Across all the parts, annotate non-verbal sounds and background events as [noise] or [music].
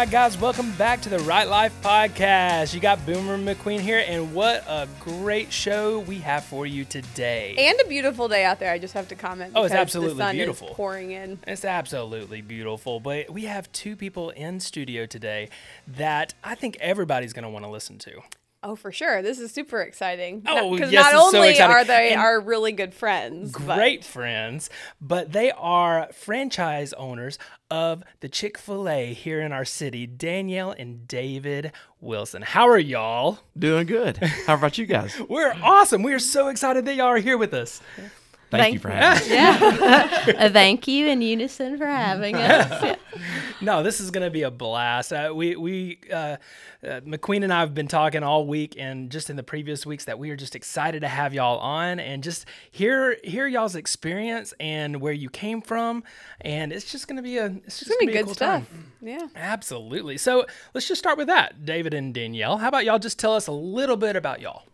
right, guys, welcome back to the Right Life Podcast. You got Boomer McQueen here, and what a great show we have for you today. And a beautiful day out there. I just have to comment. Oh, it's absolutely the sun beautiful. Is pouring in. It's absolutely beautiful, but we have two people in studio today that I think everybody's going to want to listen to. Oh, for sure. This is super exciting. Oh, because yes, not it's so only exciting. are they And- our really good friends, but- Great friends, but they are franchise owners of the Chick fil A here in our city, Danielle and David Wilson. How are y'all? Doing good. How about you guys? [laughs] We're awesome. We are so excited that y'all are here with us. Thank, Thank you for having us. [laughs] Yeah. A thank you in unison for having [laughs] us. Yeah. No, this is going to be a blast. Uh, we we uh, uh, McQueen and I have been talking all week and just in the previous weeks that we are just excited to have y'all on and just hear hear y'all's experience and where you came from, and it's just going to be a it's just gonna be good cool stuff. time. Yeah. Absolutely. So let's just start with that, David and Danielle. How about y'all just tell us a little bit about y'all?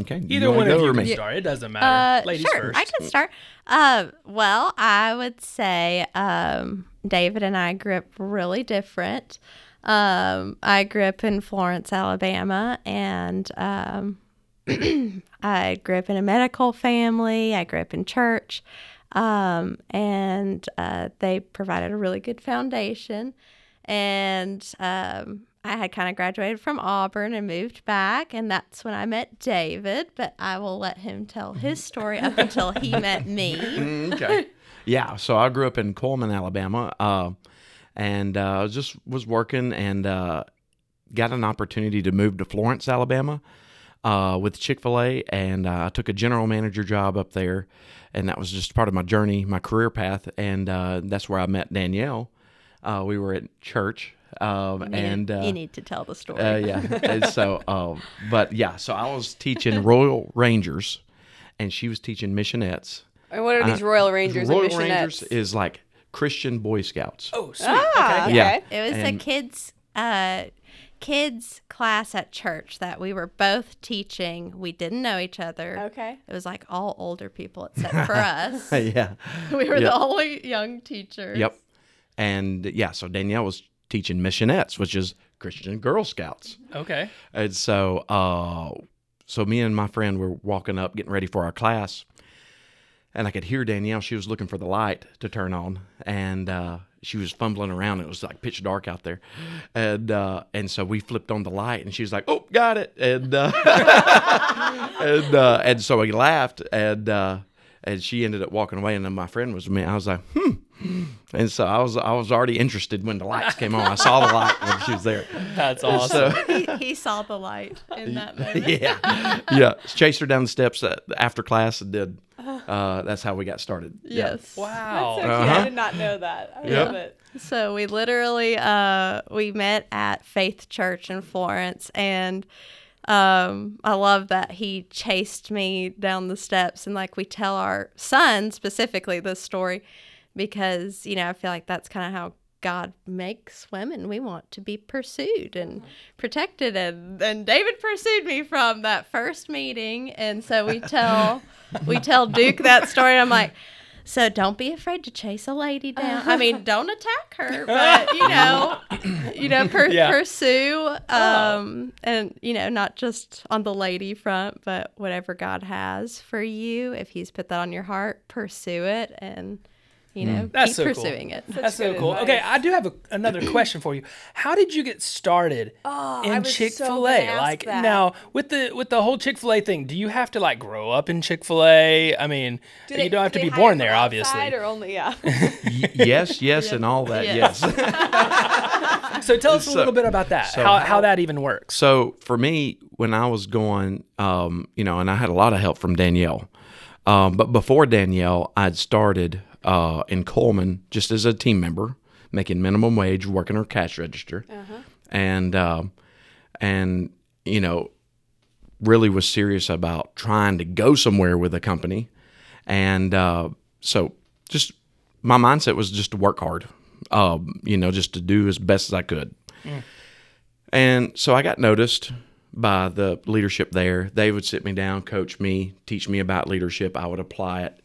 Okay. Either one of you or can start. It doesn't matter. Uh, Ladies sure, first. I can start. Uh, well, I would say um, David and I grew up really different. Um, I grew up in Florence, Alabama, and um, [clears throat] I grew up in a medical family. I grew up in church, um, and uh, they provided a really good foundation. And um, I had kind of graduated from Auburn and moved back, and that's when I met David. But I will let him tell his story up until he [laughs] met me. Mm, okay. [laughs] yeah. So I grew up in Cullman, Alabama, uh, and uh, just was working and uh, got an opportunity to move to Florence, Alabama, uh, with Chick Fil A, and uh, I took a general manager job up there, and that was just part of my journey, my career path, and uh, that's where I met Danielle. Uh, we were at church, um, You need- and uh, you need to tell the story. Uh, yeah. and so, [laughs] um, but yeah, so I was teaching Royal Rangers, and she was teaching missionettes. And what are these Uh, Royal Rangers Royal and Missionettes? Rangers is like Christian Boy Scouts. oh, sweet. ah, okay. okay. Yeah. It was a kids uh kids class at church that we were both teaching. We didn't know each other. Okay. It was like all older people [laughs] except for us. [laughs] yeah. we were Yeah. the only young teachers. Yep. And yeah, so Danielle was teaching missionettes, which is Christian Girl Scouts. Okay. And so, uh, so me and my friend were walking up, getting ready for our class, and I could hear Danielle. She was looking for the light to turn on, and uh, she was fumbling around. It was like pitch dark out there, and uh, and so we flipped on the light, and she was like, "Oh, got it!" And uh, [laughs] and uh, and so we laughed, and uh, and she ended up walking away, and then my friend was me. I was like, "Hmm." And so I was I was already interested when the lights came on. I saw the light when she was there. [laughs] That's awesome. So he, he saw the light in [laughs] that moment. yeah, yeah. Chased her down the steps uh, after class and did. [sighs] Uh, that's how we got started. Yeah. Yes. wow. So cute. Uh-huh. I did not know that. I Yep. love it. So we literally uh we met at Faith Church in Florence and um I love that he chased me down the steps and like we tell our son specifically this story because you know I feel like that's kind of how God makes women. We want to be pursued and protected and and David pursued me from that first meeting and so we tell we tell Duke that story and I'm like so don't be afraid to chase a lady down. I mean, [laughs] don't attack her, but you know, you know, per- Yeah. pursue, um, and you know, not just on the lady front, but whatever God has for you. If He's put that on your heart, pursue it, and you know, That's keep so cool. pursuing it. That's so cool. advice. Okay, I do have a, another [clears throat] question for you. How did you get started Oh, in chick-fil-a ask Like that. now with the with the whole Chick Fil A thing, do you have to like grow up in Chick Fil A? I mean, Do you they- don't have do to be born there, obviously. outside Or only, yeah. [laughs] Y- [laughs] yes, yes, and all that. Yes. Yes. [laughs] So tell us a little bit about that. so how, how- how that even works. so for me, when I was going, um, you know, and I had a lot of help from Danielle. Um, but before Danielle, I'd started uh, in Cullman just as a team member, making minimum wage, working her cash register, and um and you know, really was serious about trying to go somewhere with a company, and uh, so just my mindset was just to work hard, um, you know, just to do as best as I could. And so I got noticed by the leadership there. They would sit me down, coach me, teach me about leadership. I would apply it.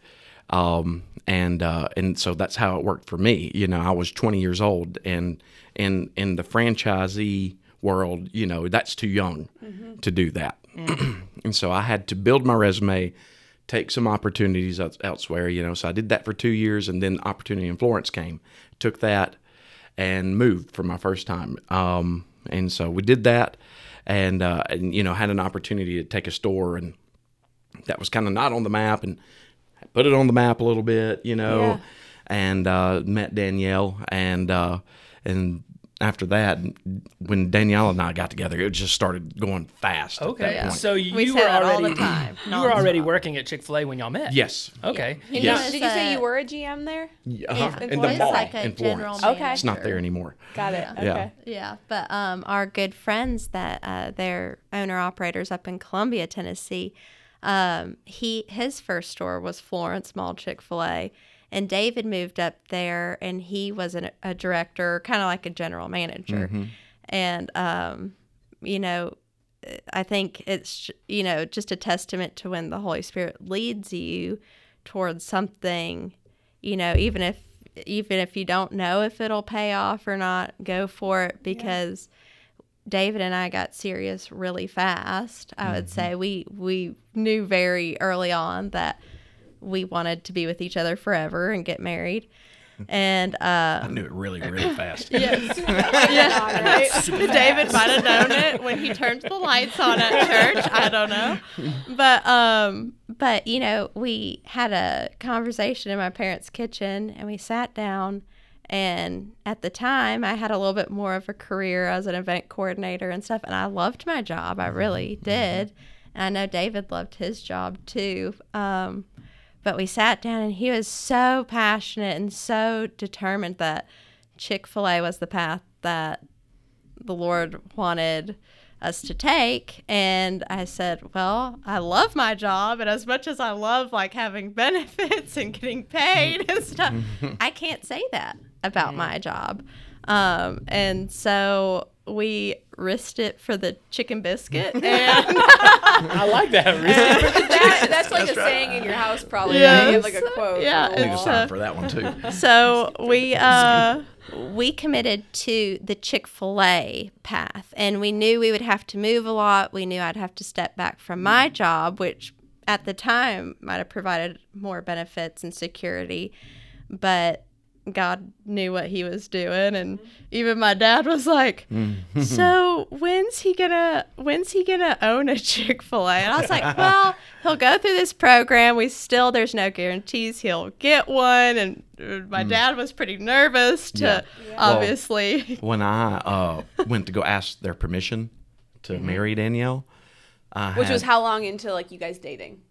Um, and uh, and so that's how it worked for me. You know, I was 20 years old, and in in the franchisee world, you know, that's too young to do that. [clears throat] and so I had to build my resume, take some opportunities elsewhere. You know, so I did that for two years, and then opportunity in Florence came. Took that and moved for my first time. Um, and so we did that, and uh, and you know had an opportunity to take a store, and that was kind of not on the map, and put it on the map a little bit, you know, Yeah. and uh, met Danielle, and uh, and after that, when Danielle and I got together, it just started going fast. at Okay. that point. So you We were say all already the time, you were already working at Chick Fil A when y'all met. yes, Okay. And Yes. you, did you say Uh, you were a GM there? uh-huh. in in the mall like a in general Florence. Okay. It's not there anymore. Got it. Yeah. Okay. Yeah, but um, our good friends that uh, they're owner operators up in Columbia, Tennessee. Um, he his first store was Florence Mall Chick Fil A, and David moved up there, and he was an, a director, kind of like a general manager, and um, you know. I think it's you know just a testament to when the Holy Spirit leads you towards something, you know, even if even if you don't know if it'll pay off or not, go for it because David and I got serious really fast. I would say we we knew very early on that we wanted to be with each other forever and get married. [laughs] And uh I knew it really, really fast. [laughs] yes. [laughs] yeah. David might have known it when he turned the lights on at church. I don't know. But um but you know, we had a conversation in my parents' kitchen and we sat down and at the time I had a little bit more of a career as an event coordinator and stuff and I loved my job. I mm-hmm. really mm-hmm. did. And I know David loved his job too. Um but we sat down and he was so passionate and so determined that Chick-fil-A was the path that the Lord wanted us to take. And I said, Well, I love my job. And as much as I love like having [laughs] benefits and getting paid and stuff, mm-hmm. I can't say that about my job. Um, and so we risked it for the chicken biscuit. [laughs] And I like that. [laughs] that, that's like a saying in your house, probably. Yes. Right? You have like a quote. Yeah, on the I need a it's, uh, sign for that one too. [laughs] so we uh we committed to the chick-fil-a path and we knew we would have to move a lot we knew i'd have to step back from my job which at the time might have provided more benefits and security but god knew what he was doing and even my dad was like so when's he gonna when's he gonna own a chick-fil-a? And i was like [laughs] well he'll go through this program. We still there's no guarantees he'll get one. And uh, my dad was pretty nervous to Yeah. obviously [laughs] when I uh, went to go ask their permission to marry Danielle, I Which had was how long into like you guys dating?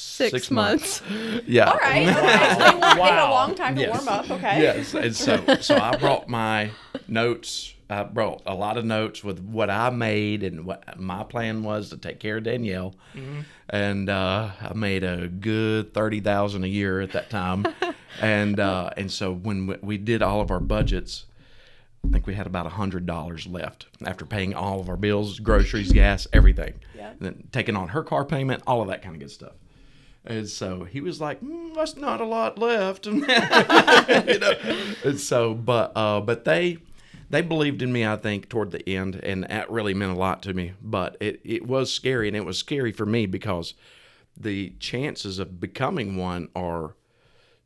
Six, months. [laughs] Yeah. All right. Okay. [laughs] They, had a Wow. long time to Yes. warm up. Okay. Yes, and so so I brought my notes. I brought a lot of notes with what I made and what my plan was to take care of Danielle, and uh, I made a good thirty thousand a year at that time, [laughs] and uh, and so when we- we did all of our budgets, I think we had about hundred dollars left after paying all of our bills, groceries, gas, everything, Yeah. and then taking on her car payment, all of that kind of good stuff. And so he was like, mm, "That's not a lot left," [laughs] you know. And so, but uh, but they they believed in me. I think toward the end, and that really meant a lot to me. But it it was scary, and it was scary for me because the chances of becoming one are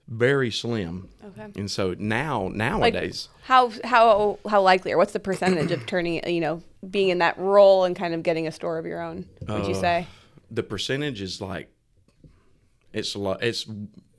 very slim. Okay. And so now Like nowadays, how how how likely or what's the percentage of turning you know being in that role and kind of getting a store of your own? Would you Uh, say? the percentage is like it's a lot. It's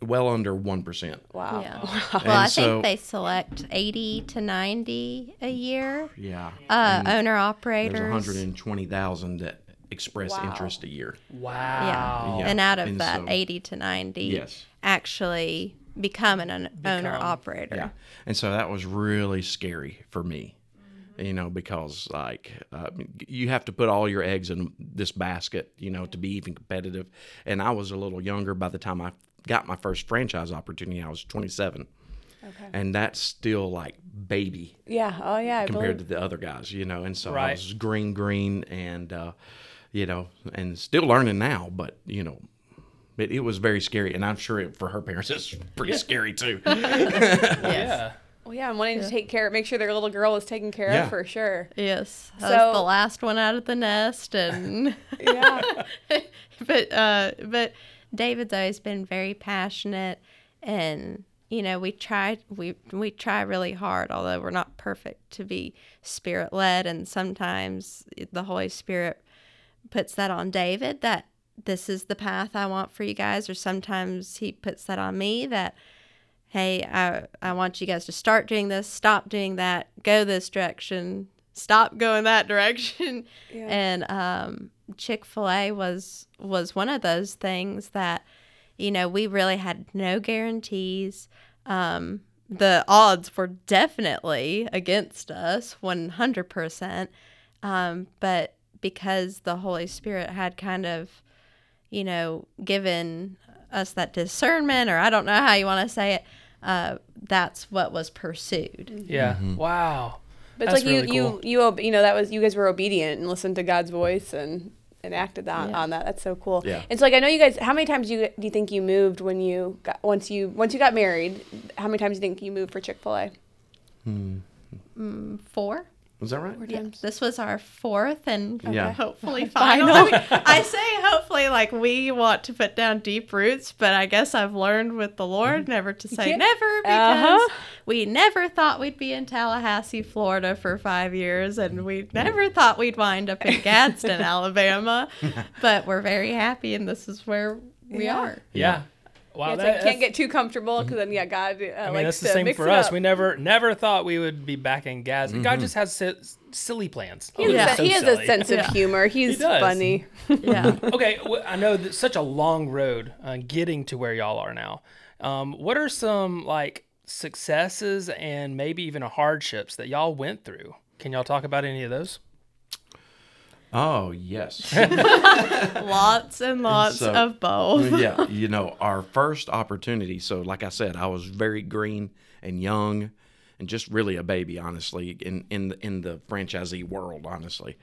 well under one percent. Wow. Yeah. [laughs] And Well, I so- think they select 80 to 90 a year. Yeah. Uh, owner There's operators. 120,000 that express Wow. interest a year. Wow. Yeah. Yeah. And out of And that, so- 80 to 90 Yes. actually become an owner operator. Yeah. And so that was really scary for me. You know, because like uh, you have to put all your eggs in this basket, you know, to be even competitive. And I was a little younger by the time I got my first franchise opportunity. I was 27, Okay. and that's still like baby Yeah. Oh yeah. Compared believe. to the other guys, you know. And so I was green, green, and uh, you know, and still learning now. But you know, it, it was very scary, and I'm sure it, for her parents [laughs] it's pretty scary too. [laughs] [laughs] Yeah. Well, yeah, I'm wanting to take care, make sure their little girl is taken care Yeah. of for sure. Yes, I So- was the last one out of the nest, and Yeah. [laughs] [laughs] but uh, but David's always been very passionate, and you know we try we we try really hard, although we're not perfect, to be spirit led, and sometimes the Holy Spirit puts that on David that this is the path I want for you guys, or sometimes he puts that on me that hey, I, I want you guys to start doing this, stop doing that, go this direction, stop going that direction. [laughs] Yeah. And um, Chick fil A was, was one of those things that, you know, we really had no guarantees. Um, the odds were definitely against us 100%. Um, but because the Holy Spirit had kind of, you know, given us that discernment, or I don't know how you want to say it, uh, that's what was pursued. Yeah. Mm-hmm. Wow. But it's That's like really you, cool. you, you, ob- you know, that was you guys were obedient and listened to God's voice and and acted on, on that. That's so cool. Yeah. And so, like, I know you guys. How many times do you do you think you moved when you got once you once you got married? How many times do you think you moved for Chick Fil A? Hmm. Mm, four. Was that right? Yeah, this was our fourth and Yeah. [laughs] hopefully [laughs] final. I, [laughs] I say hopefully like we want to put down deep roots, but I guess I've learned with the Lord never to say Yeah. never because Uh-huh. we never thought we'd be in Tallahassee, Florida for five years, and we never thought we'd wind up in Gadsden, Alabama. But we're very happy, and this is where we Yeah. are. Yeah. Wow. Yeah, it's that- like, that's- can't get too comfortable because then yeah, God uh, I mean, likes that's the same mix for us. up. We never, never thought we would be back in Gaza. Mm-hmm. God just has si- silly plans. He has, Yeah. a, So he has a sense of Yeah. humor. He's does. funny. [laughs] Yeah. [laughs] okay, I know that such a long road uh, getting to where y'all are now. Um, what are some like successes and maybe even hardships that y'all went through? Can y'all talk about any of those? Oh yes. [laughs] lots and lots So- of both. yeah, you know, our first opportunity. So, like I said, I was very green and young, and just really a baby, honestly, in in the, in the franchisee world, honestly.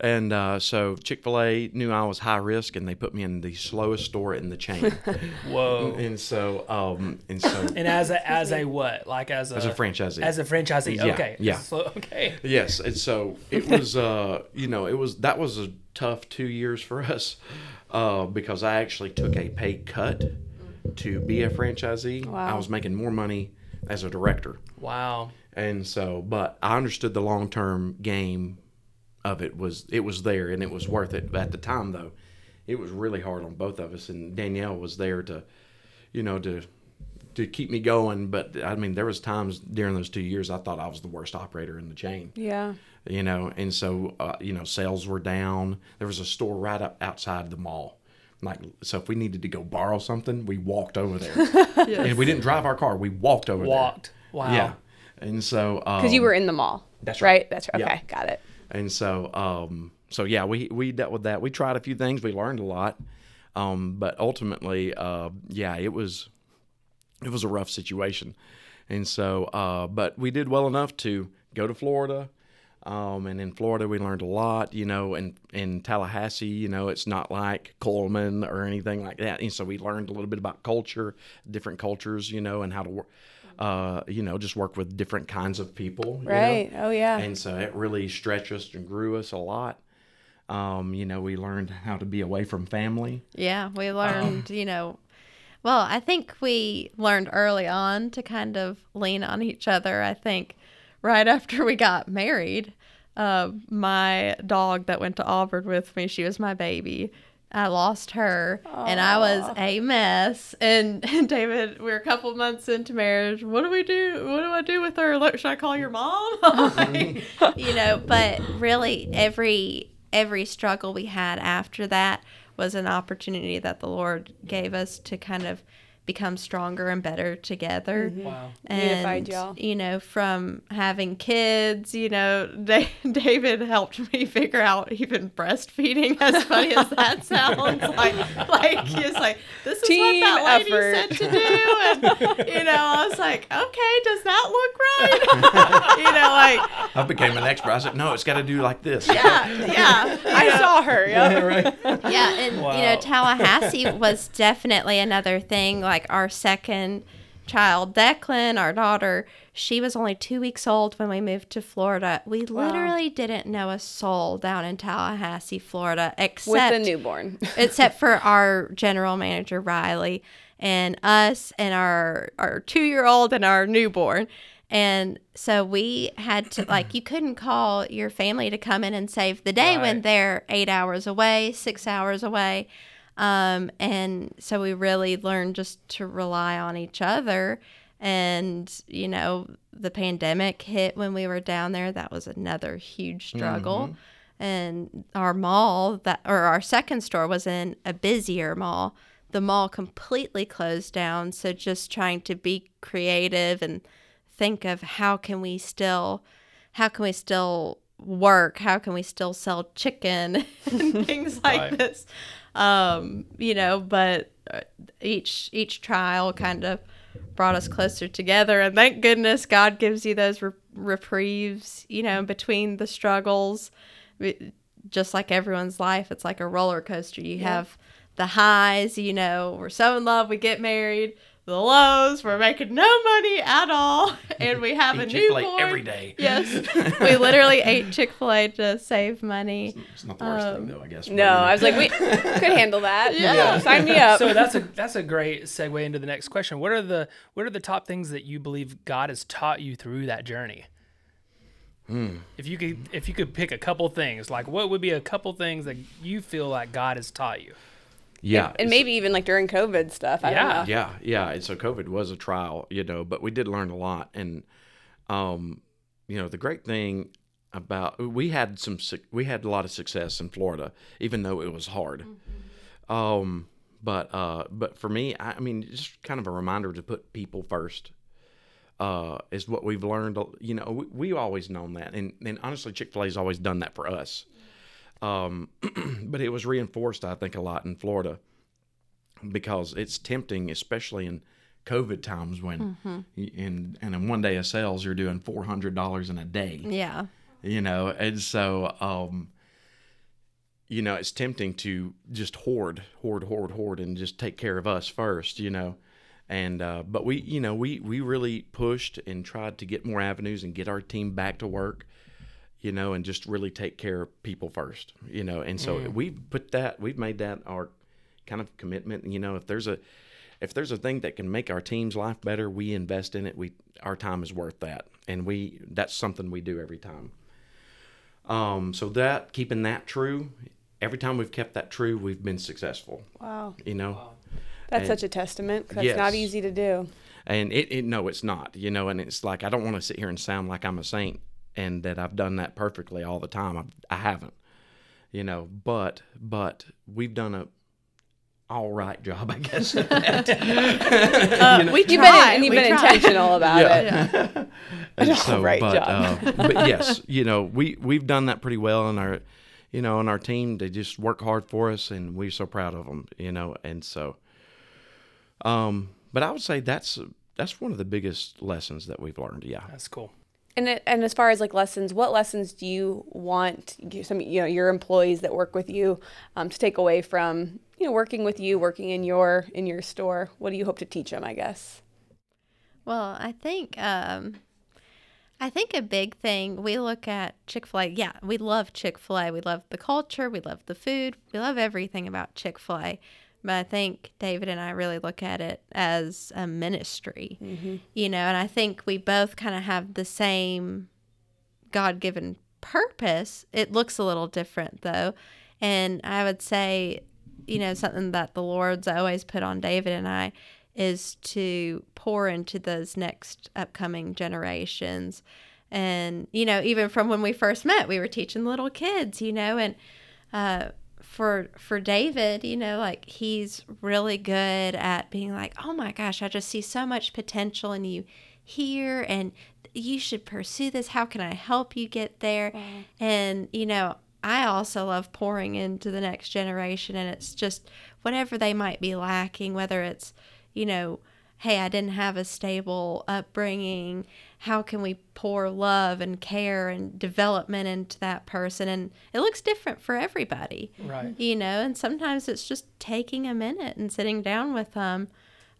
And uh, so Chick Fil A knew I was high risk, and they put me in the slowest store in the chain. [laughs] Whoa. and so, um, and so, [laughs] and as a as a what? Like as a as a franchisee, As a franchisee. Yeah, okay. yeah. So, okay. Yes, and so it [laughs] was. Uh, you know, it was that was a tough two years for us uh, because I actually took a pay cut to be a franchisee. I was making more money as a director, Wow. and so but I understood the long term game of it was it was there and it was worth it. But at the time though, it was really hard on both of us, and Danielle was there to, you know, to to keep me going. But I mean, there was times during those two years I thought I was the worst operator in the chain Yeah. you know and so uh, you know sales were down there was a store right up outside the mall like so if we needed to go borrow something we walked over there [laughs] and we didn't drive our car we walked over there. Walked. Wow. yeah and so Because you um, were in the mall. that's right. right. That's right. Yeah. Okay, got it. And so um so yeah we we dealt with that. We tried a few things. We learned a lot. Um but ultimately uh yeah it was it was a rough situation. And so uh but we did well enough to go to florida. Um, and in Florida, we learned a lot, you know, and in Tallahassee, you know, it's not like Cullman or anything like that. And so we learned a little bit about culture, different cultures, you know, and how to work, uh, you know, just work with different kinds of people. you know. Right. Oh yeah. And so it really stretched us and grew us a lot. Um, you know, we learned how to be away from family. Yeah, we learned, you know, well, I think we learned early on to kind of lean on each other. I think right [laughs] after we got married, uh, my dog that went to Auburn with me, she was my baby. I lost her and I was a mess. And, and [laughs] David, we're a couple months into marriage. What do we do? What do I do with her? Look, Should I call your mom? [laughs] you know, but really every every struggle we had after that was an opportunity that the Lord gave us to kind of become stronger and better together. Mm-hmm. Wow. Unified And, y'all. you know, from having kids, you know, [laughs] Da- David helped me figure out even breastfeeding, [laughs] as funny as that [laughs] sounds. Like, like he's like, this is Team what that lady effort. said to do. And, you know, I was like, okay, does that look right? you know, like, I became an expert. I said, no, it's got to do like this. yeah, yeah. I saw her. Yeah. right. Yeah, and you know, Tallahassee was definitely another thing. Like our second child, Declan, our daughter, she was only two weeks old when we moved to Florida. We literally didn't know a soul down in Tallahassee, Florida, except With the newborn. [laughs] except for our general manager Riley and us and our our two year old and our newborn. And so we had to like you couldn't call your family to come in and save the day when they're eight hours away, six hours away. Um, and so we really learned just to rely on each other. And, you know, the pandemic hit when we were down there. That was another huge struggle and our mall that or our second store was in a busier mall the mall completely closed down so just trying to be creative and think of how can we still how can we still work how can we still sell chicken [laughs] and things like Right. this um you know but uh, each each trial kind of brought us closer together and thank goodness god gives you those re- reprieves you know between the struggles. Just like everyone's life it's like a roller coaster. You have the highs you know we're so in love we get married the lows we're making no money at all [laughs] and we [laughs] have a Eat Chick-fil-A newborn every day. yes [laughs] we literally ate chick-fil-a to save money It's not the worst Um, thing, though, I guess. No, I was like, we could handle that. Yeah. Sign me up. So that's a that's a great segue into the next question. What are the what are the top things that you believe God has taught you through that journey? Hmm. If you could if you could pick a couple things, like what would be a couple things that you feel like God has taught you? Yeah. and it's- maybe even like during COVID stuff. I Yeah. don't know. Yeah, yeah. And so COVID was a trial, you know, but we did learn a lot. And, um, you know, the great thing about we had some we had a lot of success in Florida, even though it was hard. Um, but uh, but for me, I, I mean, just kind of a reminder to put people first. Uh, is what we've learned. You know, we, we always known that, and and honestly, Chick Fil A's always done that for us. Um, [clears throat] but it was reinforced, I think, a lot in Florida because it's tempting, especially in COVID times when y- in and in one day of sales you're doing four hundred dollars in a day. yeah You know, and so um, you know it's tempting to just hoard, hoard, hoard, hoard, and just take care of us first. You know, and uh, but we you know we we really pushed and tried to get more avenues and get our team back to work. You know, and just really take care of people first. You know, and so we've put that, we've made that our kind of commitment. You know, if there's a if there's a thing that can make our team's life better, we invest in it. We our time is worth that, and we that's something we do every time. Um, so that keeping that true, every time we've kept that true, we've been successful. Wow. You know, That's And- such a testament. 'cause That's not easy to do. and it, it no, it's not. You know, and it's like I don't want to sit here and sound like I'm a saint and that I've done that perfectly all the time. I've, I haven't. You know, but but we've done a all right job, I guess. at [laughs] that. uh, [laughs] we You've been, we try. intentional about Yeah. it. [laughs] And An so, alright but, job. uh, but yes, you know, we we've done that pretty well, and our, you know, and our team they just work hard for us, and we're so proud of them, you know, and so. Um, but I would say that's that's one of the biggest lessons that we've learned. Yeah. That's cool. And it, and as far as like lessons, what lessons do you want some you know your employees that work with you um, to take away from you know working with you, working in your in your store? What do you hope to teach them? I guess. Well, I think um, I think a big thing we look at Chick Fil A. Yeah, we love Chick Fil A. We love the culture. We love the food. We love everything about Chick Fil A. But I think David and I really look at it as a ministry, you know. And I think we both kind of have the same God given purpose. It looks a little different though. And I would say, you know, something that the Lord's always put on David and I is to pour into those next upcoming generations. And, you know, even from when we first met, we were teaching little kids, you know, and uh, for for David, you know, like he's really good at being like, "Oh my gosh, I just see so much potential in you here and you should pursue this. How can I help you get there?" And you know, I also love pouring into the next generation and it's just whatever they might be lacking, whether it's, you know, hey, I didn't have a stable upbringing. How can we pour love and care and development into that person? And it looks different for everybody, Right. you know. And sometimes it's just taking a minute and sitting down with them,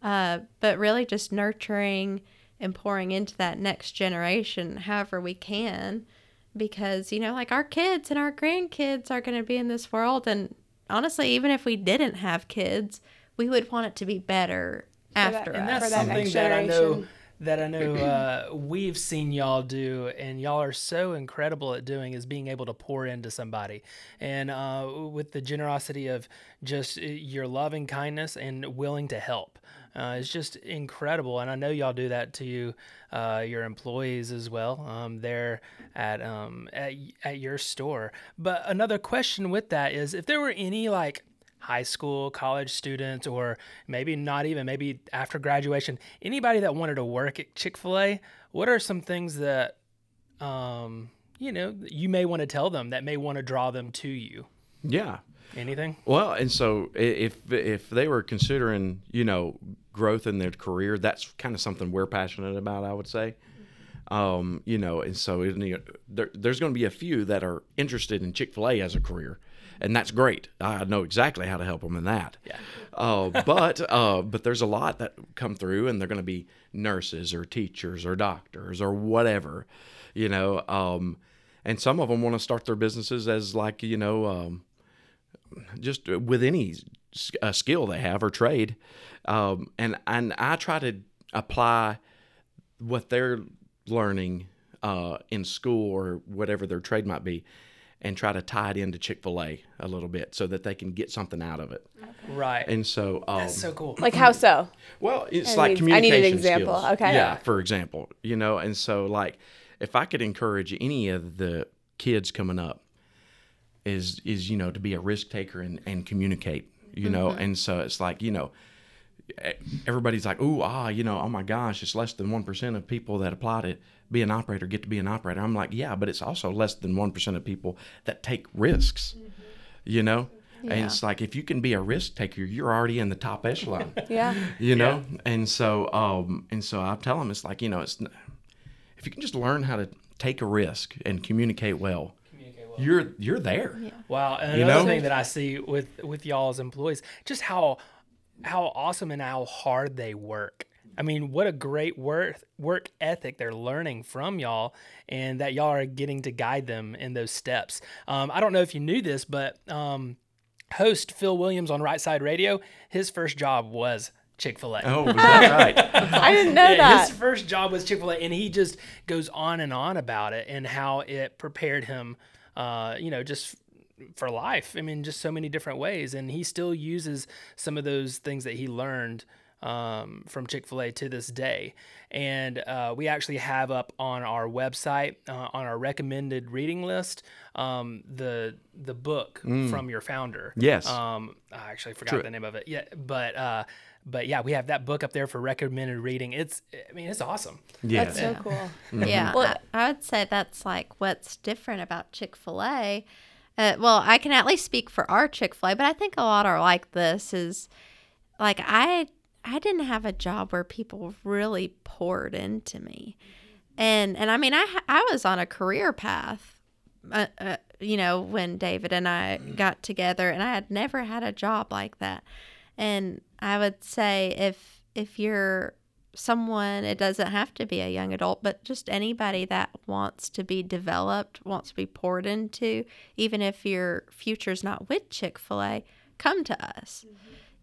uh, but really just nurturing and pouring into that next generation, however we can, because you know, like our kids and our grandkids are going to be in this world, and honestly, even if we didn't have kids, we would want it to be better that- after and that's that something that I know that I know uh, we've seen y'all do, and y'all are so incredible at doing is being able to pour into somebody, and uh, with the generosity of just uh, your loving kindness and willing to help. Uh, it's just incredible, and I know y'all do that to you, uh, your employees as well. Um, there at um, at at your store. But another question with that is, if there were any like high school, college students, or maybe not even, maybe after graduation, anybody that wanted to work at Chick fil A, what are some things that, um, you know, you may want to tell them that may want to draw them to you? Yeah. Anything? Well, and so if if they were considering, you know, growth in their career, that's kind of something we're passionate about. I would say, um, you know, and so it, you know, there, there's going to be a few that are interested in Chick Fil A as a career, and that's great. I know exactly how to help them in that. Yeah. Uh, but uh, but there's a lot that come through, and they're going to be nurses or teachers or doctors or whatever, you know. Um, and some of them want to start their businesses as like you know. Um, just with any uh, skill they have or trade, um, and and I try to apply what they're learning uh, in school or whatever their trade might be, and try to tie it into Chick Fil A a little bit so that they can get something out of it. Right. And so, um, That's so cool. Like how so? well, it's I like need- I need an example. skills. Okay. Yeah, for example, you know, and so like if I could encourage any of the kids coming up is is you know to be a risk taker and, and communicate, you know, Mm-hmm. and so it's like you know e- everybody's like, oh ah, you know, oh my gosh, it's less than one percent of people that applied to be an operator get to be an operator. I'm like, yeah, but it's also less than one percent of people that take risks, Mm-hmm. you know. And it's like if you can be a risk taker, you're already in the top echelon [laughs] Yeah. you know and so um and so i tell them it's like you know it's if you can just learn how to take a risk and communicate well, you're you're there Wow, and You another know? thing that I see with with y'all as employees, just how how awesome and how hard they work. I mean, what a great work work ethic they're learning from y'all, and that y'all are getting to guide them in those steps. Um, I don't know if you knew this, but um, host Phil Williams on Right Side Radio, his first job was Chick Fil A. oh is that [laughs] right I didn't know Yeah, that. His first job was Chick Fil A, and he just goes on and on about it and how it prepared him, uh, you know, just for life. I mean, just so many different ways, and he still uses some of those things that he learned um, from Chick Fil A to this day. And uh, we actually have up on our website, uh, on our recommended reading list, um, the the book from your founder. Yes. Um, I actually forgot the name of it. Yeah, but. Uh, but yeah, we have that book up there for recommended reading. It's, I mean, it's awesome. yeah That's so cool. Yeah, Well- I, I would say that's like what's different about Chick Fil A. Uh, well, I can at least speak for our Chick Fil A, but I think a lot are like this. Is like I I didn't have a job where people really poured into me, and and I mean I I was on a career path. Uh, uh, you know, when David and I got together, and I had never had a job like that. And I would say if if you're someone, it doesn't have to be a young adult, but just anybody that wants to be developed, wants to be poured into, even if your future's not with Chick fil A, come to us.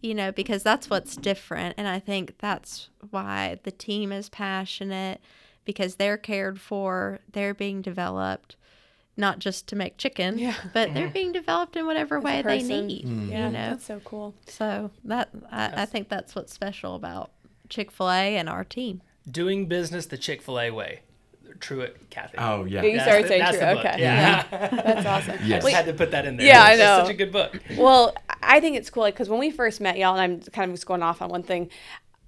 You know, because that's what's different. And I think that's why the team is passionate because they're cared for, they're being developed, not just to make chicken, Yeah. but they're being developed in whatever way they person. need. Mm. Yeah, You know, that's so cool. so that I, I think that's what's special about Chick Fil A and our team. Doing business the Chick fil A way. Truett Cathy. Oh yeah. You started saying that's True. Okay. Yeah. [laughs] That's awesome. Yes. I just had to put that in there. Yeah, I It's just know. such a good book. Well, I think it's cool because when we first met y'all, and I'm kind of just going off on one thing.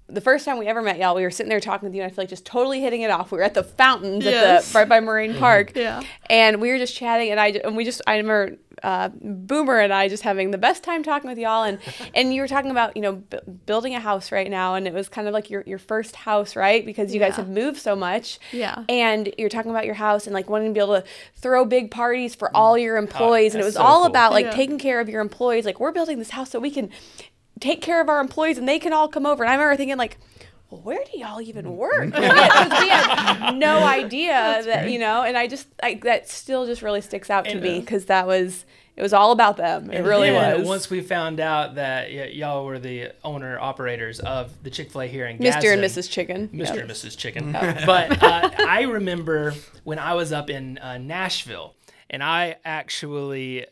The first time we ever met y'all, we were sitting there talking with you, and I feel like just totally hitting it off. We were at the fountains Yes. at the right by Marine [laughs] Park, Yeah. and we were just chatting, and I and we just I remember uh, Boomer and I just having the best time talking with y'all, and [laughs] and you were talking about you know b- building a house right now, and it was kind of like your your first house, right? Because you guys have moved so much, Yeah. and you're talking about your house and like wanting to be able to throw big parties for all your employees, and it was so all cool. about like Yeah. taking care of your employees. Like we're building this house so we can take care of our employees and they can all come over. And I remember thinking like, well, where do y'all even work? [laughs] Because we had no idea that you know. And I just like that still just really sticks out to And, me uh, because that was it was all about them. It really was. Once we found out that y- y'all were the owner operators of the Chick Fil A here in Mr. and Mrs. Chicken. Mr. Yep. and Mrs. Chicken. [laughs] but uh, I remember when I was up in uh, Nashville, and I actually,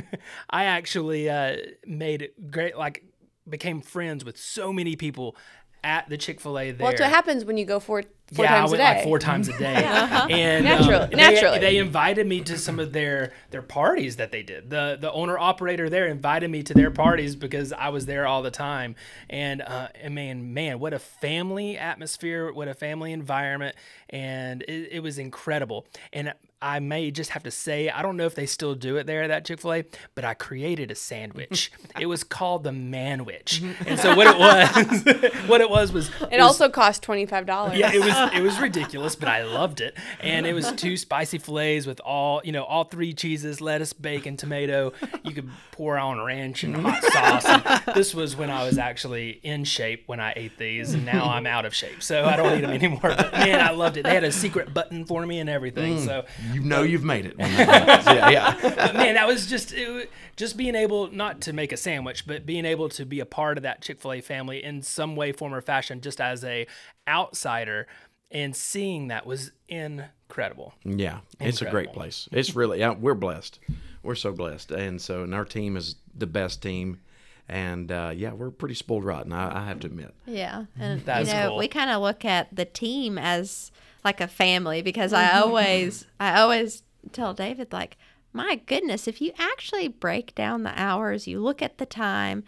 [laughs] I actually uh, made great like became friends with so many people at the Chick Fil A there. Well, that's what happens when you go four four yeah, times I went a day. like four times a day, [laughs] and Naturally- um, they, naturally. they invited me to some of their their parties that they did. the The owner operator there invited me to their parties because I was there all the time, and uh, and man, man, what a family atmosphere, what a family environment, and it, it was incredible. And I may just have to say, I don't know if they still do it there at that Chick Fil A, but I created a sandwich. [laughs] it was called the Manwich, and so what it was, [laughs] what it was was It also cost twenty five dollars. yeah, it was it was ridiculous, but I loved it. And it was two spicy fillets with all you know, all three cheeses, lettuce, bacon, tomato. You could pour on ranch and hot sauce. And this was when I was actually in shape when I ate these, and now I'm out of shape, so I don't eat them anymore. But man, I loved it. They had a secret button for me and everything. Mm. So You know you've made it. when [laughs] yeah, yeah. but man, that was just it, just being able not to make a sandwich, but being able to be a part of that Chick Fil A family in some way, form, or fashion, just as a outsider, and seeing that was incredible. Yeah, it's a great place. It's really yeah, we're blessed. We're so blessed, and so and our team is the best team, and uh, yeah, we're pretty spoiled rotten. I, I have to admit. Yeah, and That's you know, cool. we kind of look at the team as like a family because I always, I always tell David like, my goodness, if you actually break down the hours, you look at the time,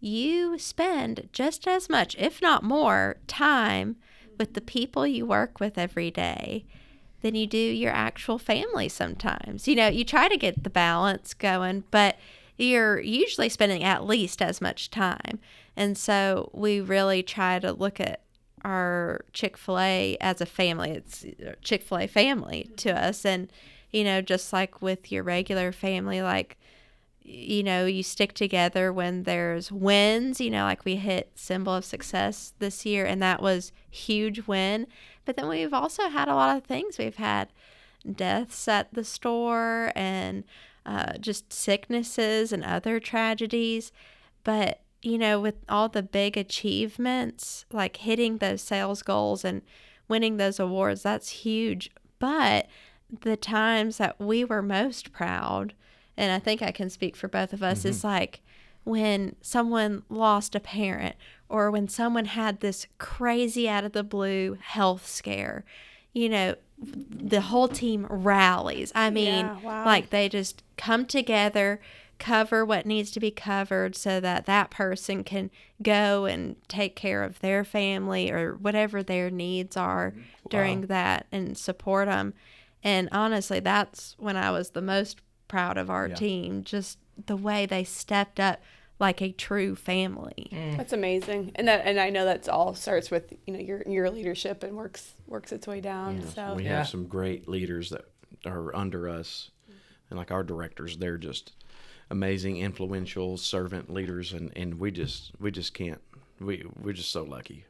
you spend just as much, if not more, time with the people you work with every day than you do your actual family sometimes. You know, you try to get the balance going, but you're usually spending at least as much time. And so we really try to look at our Chick fil A as a family. It's uh, Chick fil A family to us. And, you know, just like with your regular family, like, you know, you stick together when there's wins, you know, like we hit symbol of success this year and that was huge win. But then we've also had a lot of things. We've had deaths at the store and uh, just sicknesses and other tragedies. But, you know, with all the big achievements, like hitting those sales goals and winning those awards, that's huge. But the times that we were most proud, and I think I can speak for both of us, is mm-hmm. like when someone lost a parent or when someone had this crazy out of the blue health scare. You know, the whole team rallies. I mean, Yeah, wow. like they just come together, cover what needs to be covered so that that person can go and take care of their family or whatever their needs are mm-hmm. during that and support them. And honestly, that's when I was the most proud of our team, just the way they stepped up like a true family. Mm. That's amazing, and that and I know that's all starts with you know your your leadership and works works its way down. so we Yeah. have some great leaders that are under us, and like our directors, they're just amazing, influential servant leaders, and, and we just we just can't we we're just so lucky.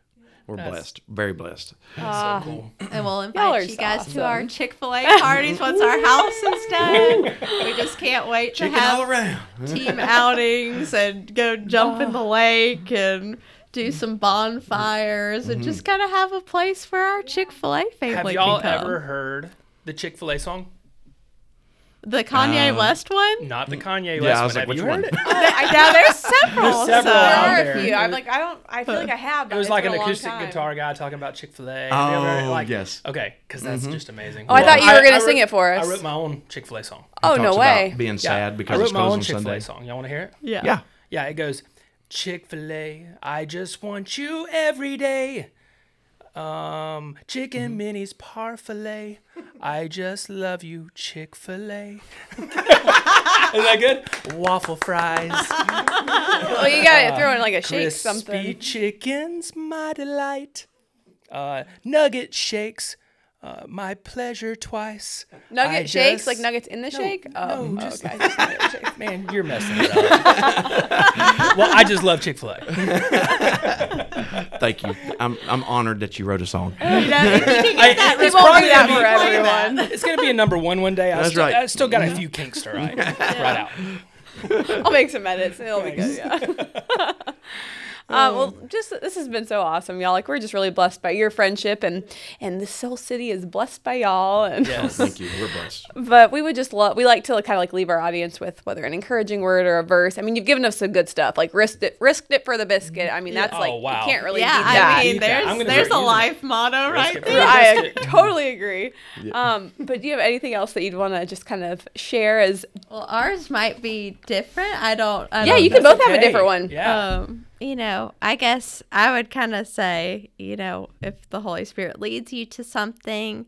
We're That's- blessed, very blessed. so ah, cool. And we'll invite you guys awesome. to our Chick fil A parties once our house is done. We just can't wait to Chicken all have around. team outings and go jump in the ah. lake and do some bonfires and mm-hmm. just kind of have a place for our Chick fil A family Have y'all can come. ever heard the Chick Fil A song? The Kanye um, West one? Not the Kanye Yeah, West I was one. like, Have which heard one? it? [laughs] Oh, I, Yeah, there's [laughs] several. There's several so- out there are a few. I'm like, I don't. I feel like I have. But It was like an acoustic guitar guy talking about Chick Fil A. Oh, like, yes. Okay, because that's mm-hmm. just amazing. Oh, I thought you were gonna I sing wrote- it for us. I wrote my own Chick Fil A song. Oh Talks no about way. Being Yeah, sad because I wrote it's my closed own on Chick Fil Sunday. A song. Y'all want to hear it? Yeah. Yeah. Yeah, it goes Chick Fil A. I just want you every day. Um, chicken mm-hmm. minis parfait. I just love you, Chick Fil A. [laughs] Is that good? Waffle fries, Well, you gotta throw in like a shake crispy something. chickens, my delight. Uh, nugget shakes, uh, my pleasure twice. Nugget I shakes, just- like nuggets in the shake. Oh, no, oh, just- okay. Just [laughs] nugget shakes. Man, you're messing it up. [laughs] well, I just love Chick Fil A. Thank you. I'm I'm honored that you wrote a song. You know, if you can get that It's probably that gonna for be- everyone. It's gonna be a number one one day. I That's still, right. I still got a few kinks to write, right out. I'll make some edits. It'll be good. Yeah. [laughs] Uh, well, just this has been so awesome, y'all. Like we're just really blessed by your friendship, and and this whole city is blessed by y'all. And Yes. Thank you. We're blessed. but we would just love. We like to kind of like leave our audience with whether an encouraging word or a verse. I mean, you've given us some good stuff, like risked it, risked it for the biscuit. I mean, that's Oh, like wow. you can't really Yeah, that. I mean, Beat there's there's a using life motto right it there. [laughs] I [laughs] totally agree. Um, but do you have anything else that you'd want to just kind of share as? Well, ours might be different. I don't. I Yeah, don't you can That's both have a different one. Yeah. um, you know, I guess I would kind of say, you know, if the Holy Spirit leads you to something,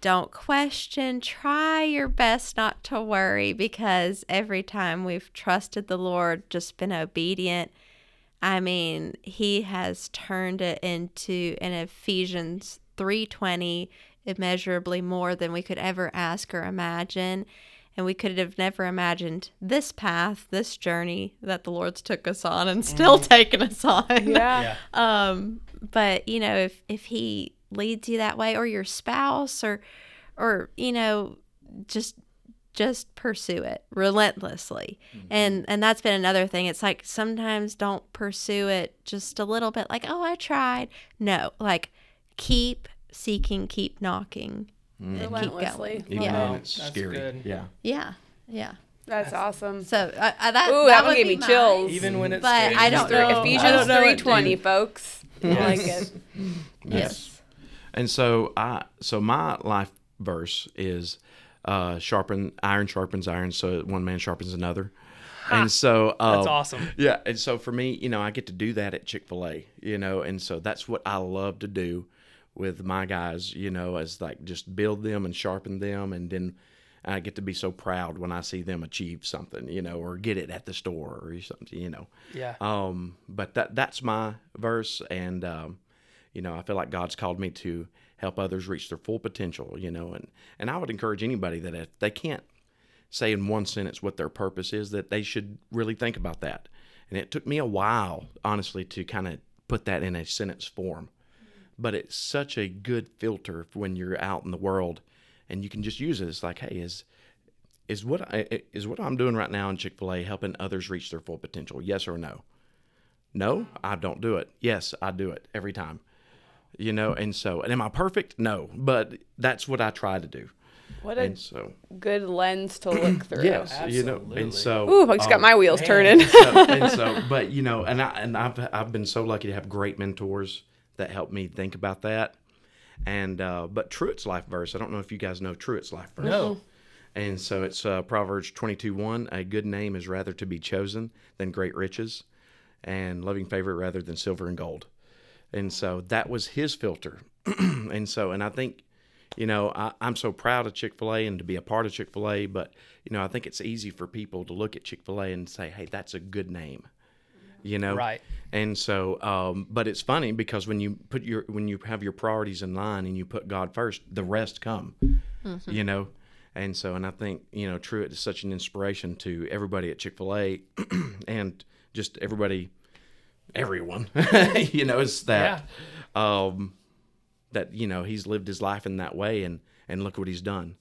don't question. Try your best not to worry because every time we've trusted the Lord, just been obedient, I mean, he has turned it into an Ephesians 3:20 immeasurably more than we could ever ask or imagine. And we could have never imagined this path, this journey that the Lord's took us on and still taking us on. Yeah. [laughs] yeah. Um, but you know, if if he leads you that way, or your spouse, or or you know, just just pursue it relentlessly. And and that's been another thing. It's like sometimes don't pursue it just a little bit. Like, oh, I tried. No, like keep seeking, keep knocking, and keep Relentlessly. going. Even Yeah, when it's That's scary. good. Yeah. yeah, yeah. That's awesome. So uh, uh, that Ooh, that that one would gave be me mine. chills. Even when it's But scary, I don't throw know. I Ephesians don't know three it, folks. [laughs] I like it. Yes. And so I so my life verse is uh sharpen iron sharpens iron so one man sharpens another. And so um, That's awesome. Yeah, and so for me, you know, I get to do that at Chick-fil-A, you know, and so that's what I love to do with my guys, you know, as like just build them and sharpen them and then I get to be so proud when I see them achieve something, you know, or get it at the store or something, you know. Yeah. Um, but that that's my verse, and um, you know, I feel like God's called me to help others reach their full potential, you know, and and I would encourage anybody that if they can't say in one sentence what their purpose is, that they should really think about that. And it took me a while, honestly, to kind of put that in a sentence form. But it's such a good filter when you're out in the world, and you can just use it. It's like, hey, is is what I, is what I'm doing right now in Chick Fil A helping others reach their full potential? Yes or no? No, I don't do it. Yes, I do it every time. You know, and so, and am I perfect? No, but that's what I try to do. What a And so, good lens to look [clears throat] through. yes, you know, and so, Ooh, I just got um, my wheels man. turning. [laughs] so, and so, [laughs] but you know, and I and I've I've been so lucky to have great mentors that helped me think about that. And uh, but Truett's life verse, I don't know if you guys know Truett's life verse. No. And so it's uh, Proverbs twenty two one. A good name is rather to be chosen than great riches, and loving favor rather than silver and gold. And so that was his filter. [clears throat] and so, and I think, you know, I, I'm so proud of Chick fil A and to be a part of Chick fil A, but, you know, I think it's easy for people to look at Chick fil A and say, hey, that's a good name. You know, Right. And so, um, but it's funny because when you put your when you have your priorities in line and you put God first, the rest come. You know, and so and I think you know Truett is such an inspiration to everybody at Chick Fil A, [clears throat] and just everybody, everyone. [laughs] you know, is that um, that you know he's lived his life in that way, and and look what he's done.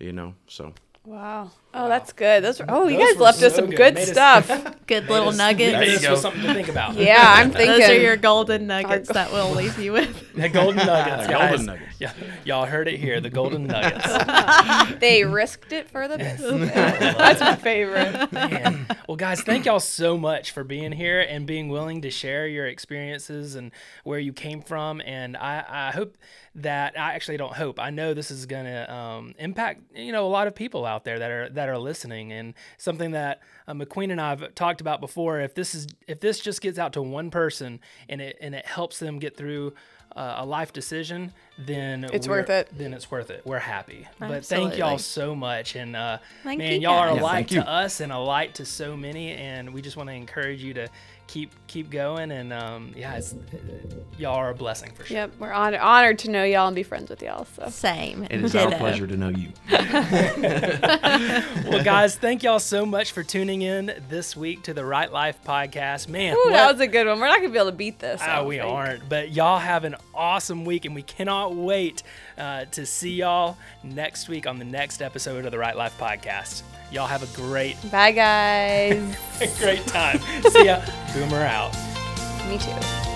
You know, so wow. Oh, that's good. Those. Were, oh, you Those guys were left us so some good. good Made us- stuff. [laughs] Good little Made us- nuggets. made you us go. with something to think about. yeah, [laughs] I'm thinking. Those are your golden nuggets that we'll leave you with. [laughs] The golden nuggets, Golden guys. nuggets. Yeah, y'all heard it here. The golden nuggets. they risked it for the business. That's my favorite. Man. Well, guys, thank y'all so much for being here and being willing to share your experiences and where you came from. And I, I hope that I actually don't hope. I know this is going to um, impact you know a lot of people out there that are that are listening, and something that uh, McQueen and I have talked about before. If this is if this just gets out to one person and it and it helps them get through. Uh, a life decision, then It's worth it. Then it's worth it. We're happy. But thank y'all so much, and uh, Thank man, you, y'all are a guys. Yeah, light to us and a light to so many and we just want to encourage you to keep keep going and um, yeah it's, y'all are a blessing for sure Yep, we're honored, honored to know y'all and be friends with y'all. So Same. It is our pleasure to know you. [laughs] well guys thank y'all so much for tuning in this week to the right life podcast man Ooh, what- that was a good one. We're not gonna be able to beat this. I Ah, we think. aren't but y'all have an awesome week and we cannot wait uh, to see y'all next week on the next episode of the right life podcast y'all have a great Bye, guys. [laughs] great time see ya boomer out Me too.